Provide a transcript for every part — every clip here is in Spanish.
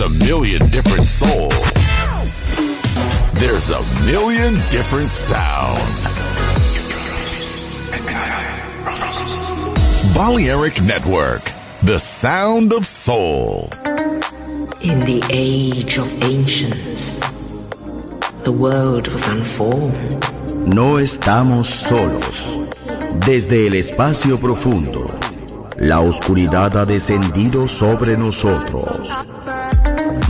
a million different soul. There's a million different sound. Balearic Network, the sound of soul. In the age of ancients, the world was unformed. No estamos solos. Desde el espacio profundo, la oscuridad ha descendido sobre nosotros.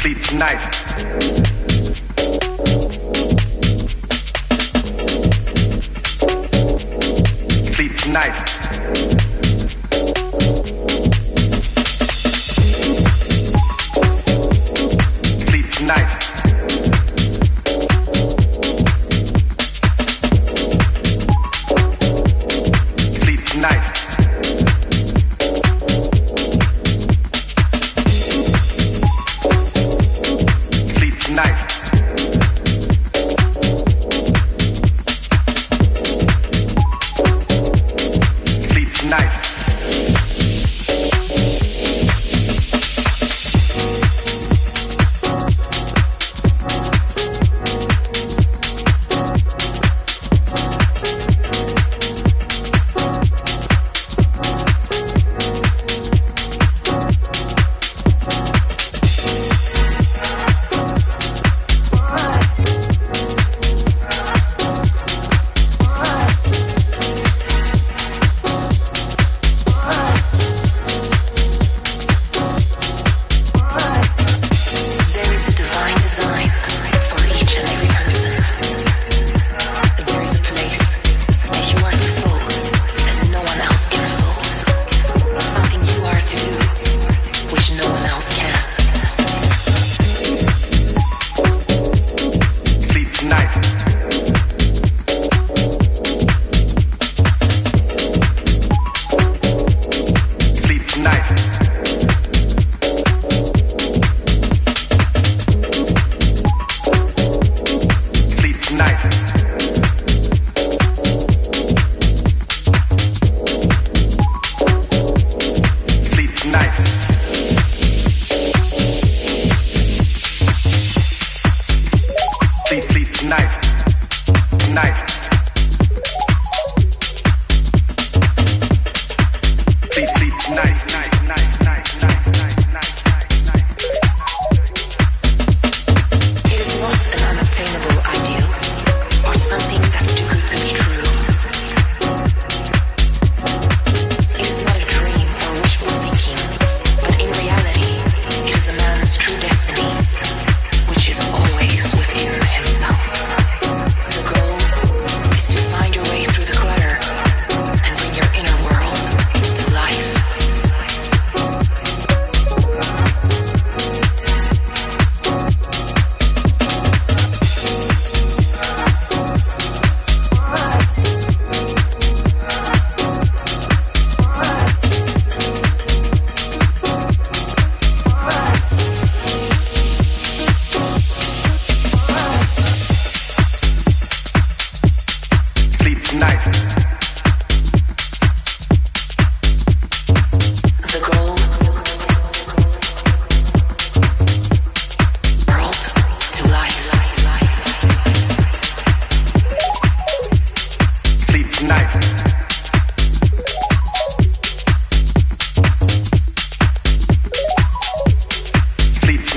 Sleep tonight. Sleep tonight.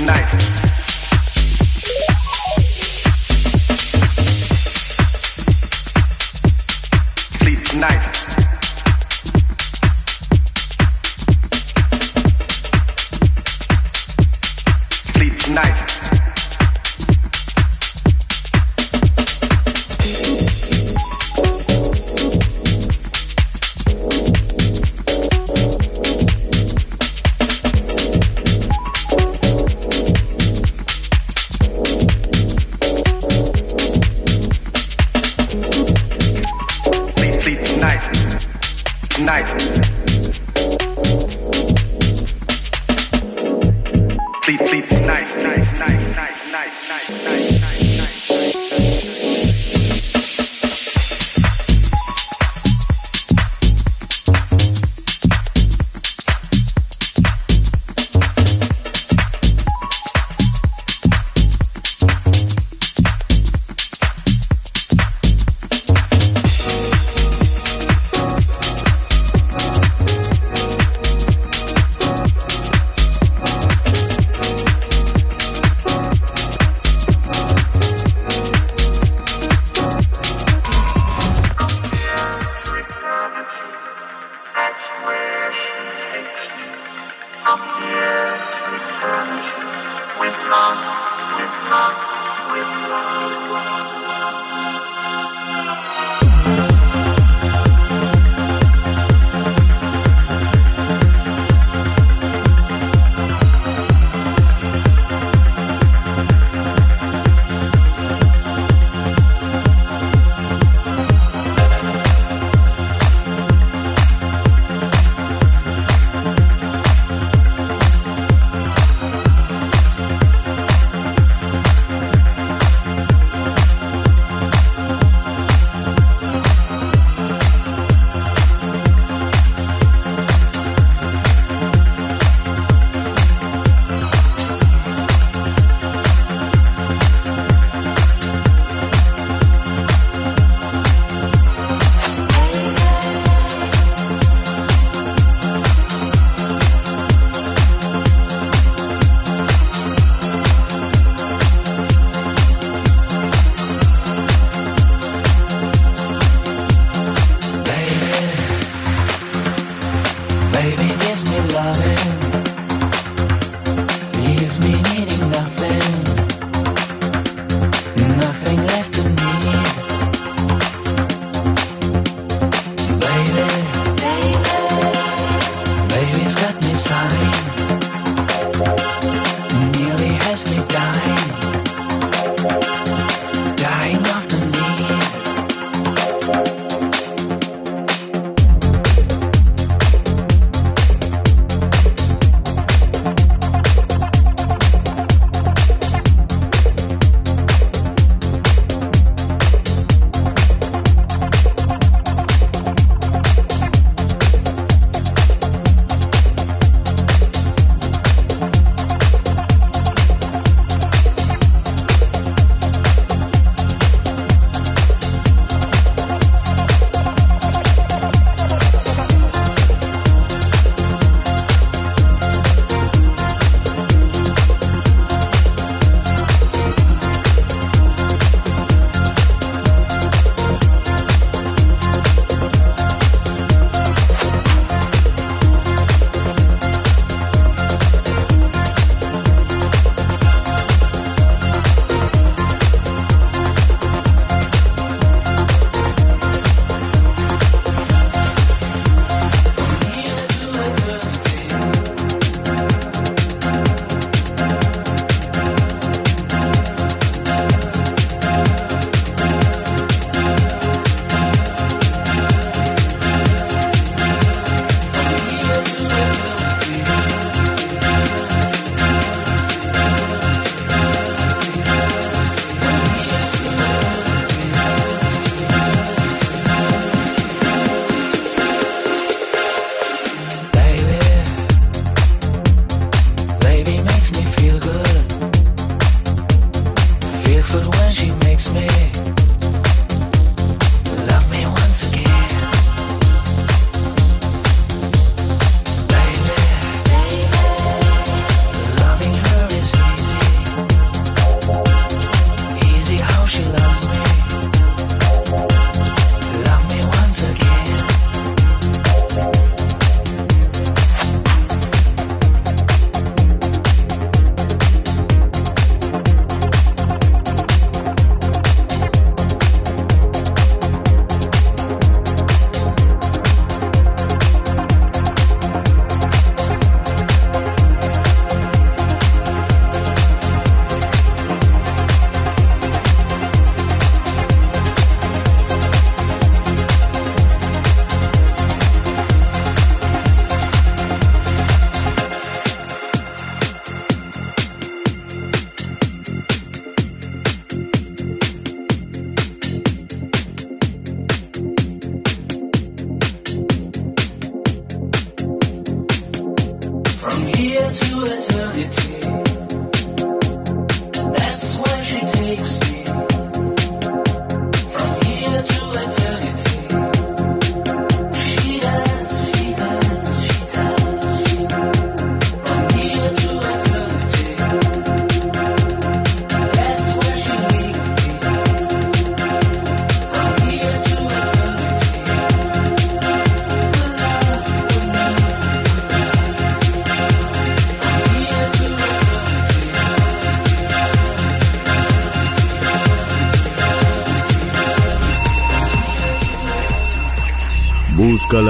night.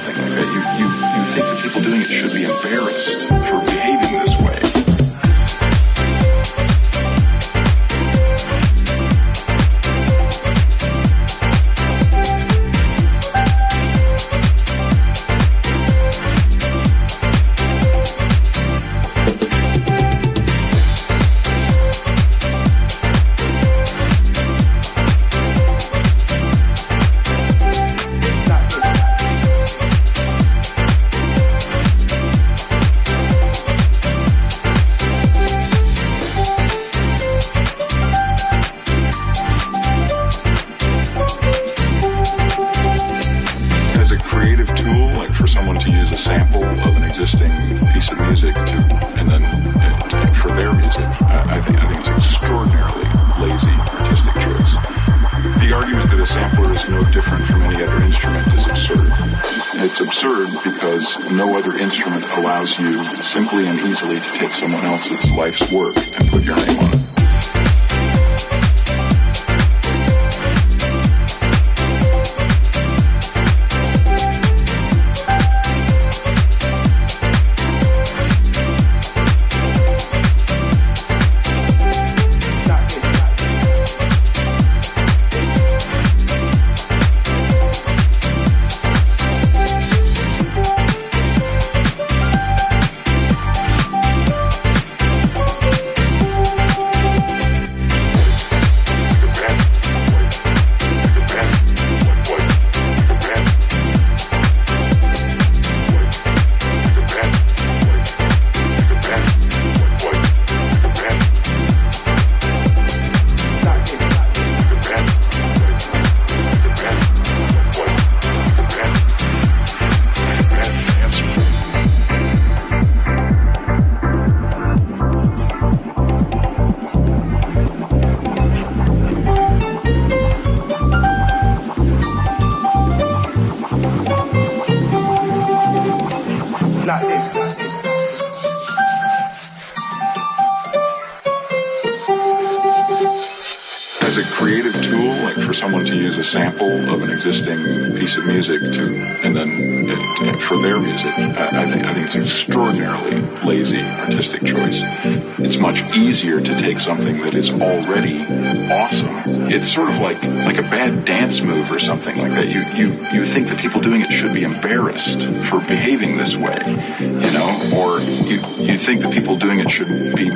something. Piece of music to, and then uh, for their music, I, I think I think it's extraordinarily lazy artistic easier to take something that is already awesome. It's sort of like like a bad dance move or something like that. You you you think the people doing it should be embarrassed for behaving this way, you know, or you you think the people doing it should be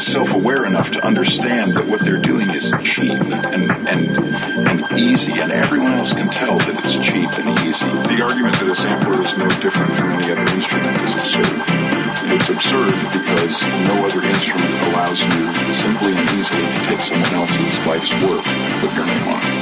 self-aware enough to understand that what they're doing is cheap and and and easy, and everyone else can tell that it's cheap and easy. The argument that a sampler is no different from any other instrument is absurd. It's absurd because no other instrument allows you simply and easily to take someone else's life's work put your name on it.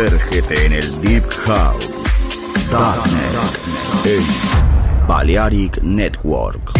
Sumérgete en el Deep House. Darknet. En Balearic Network.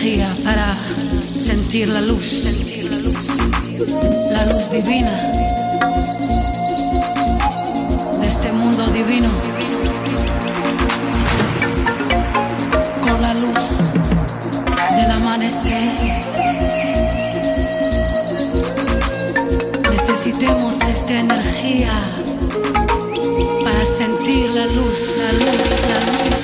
para sentir la luz, la luz divina de este mundo divino. Con la luz del amanecer necesitemos esta energía para sentir la luz, la luz, la luz.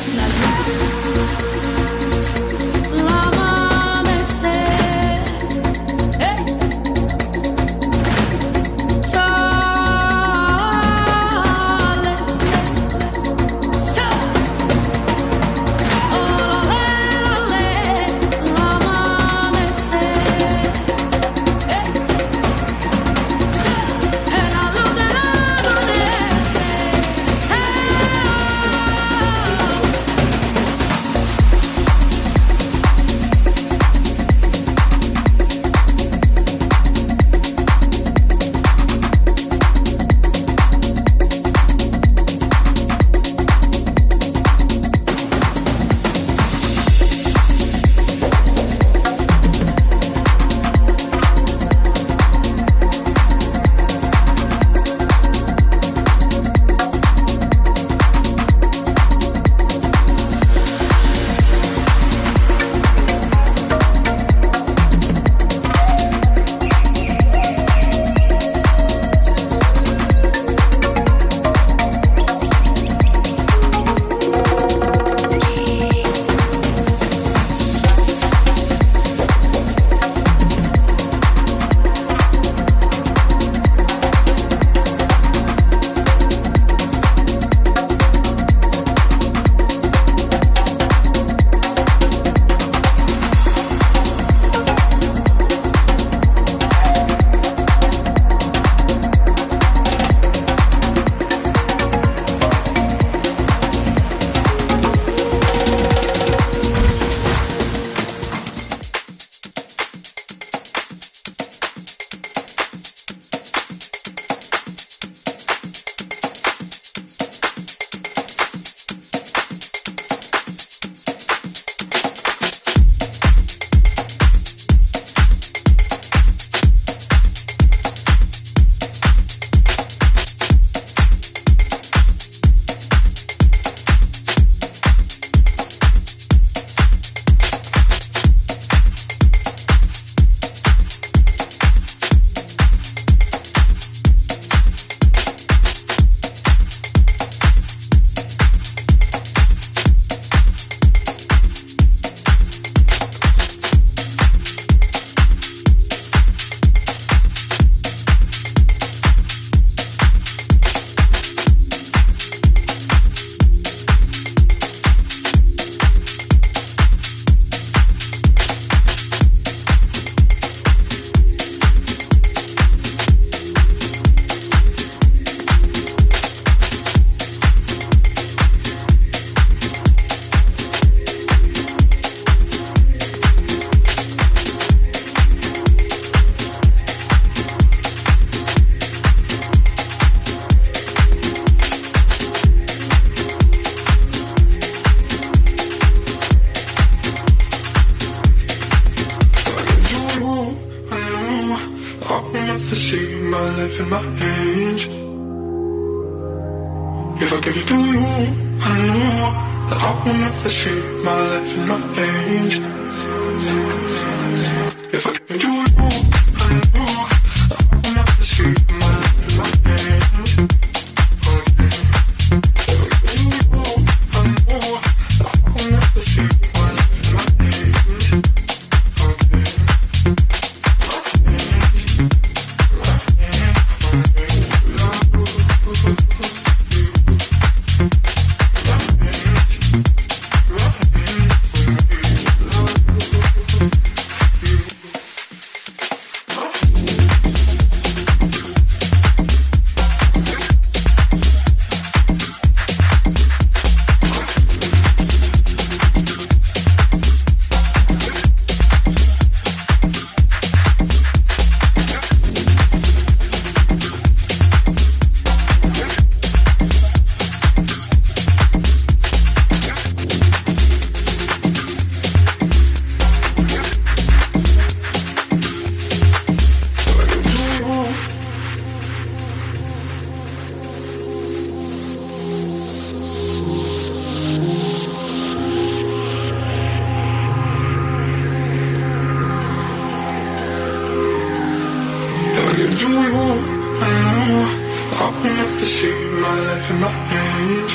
life in my hands.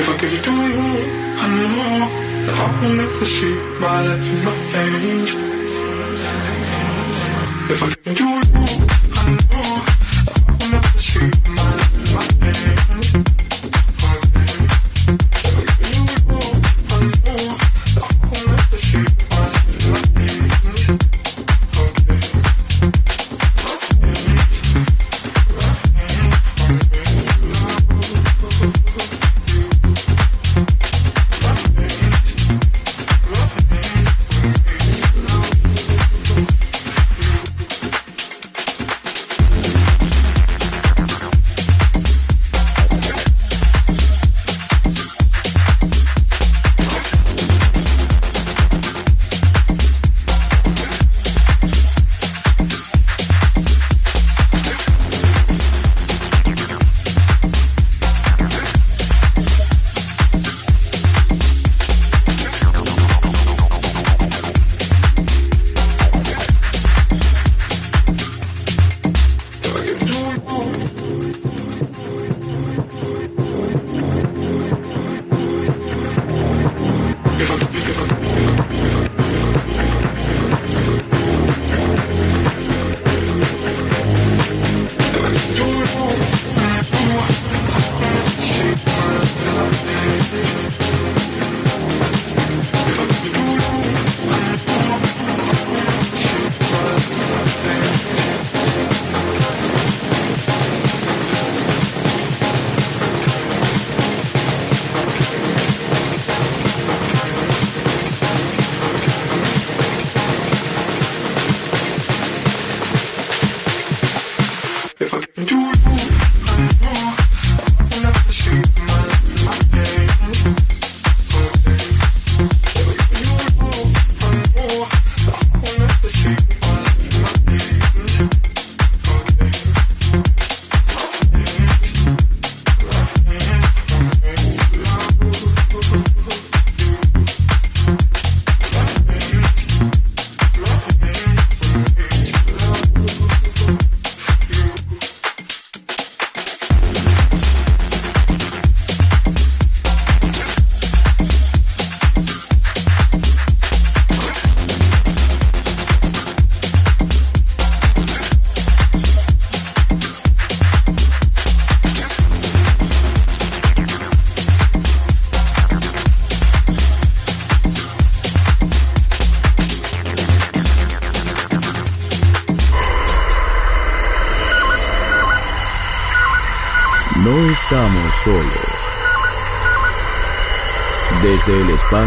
If I give it to you, I know that I will never see my life in my hands. If I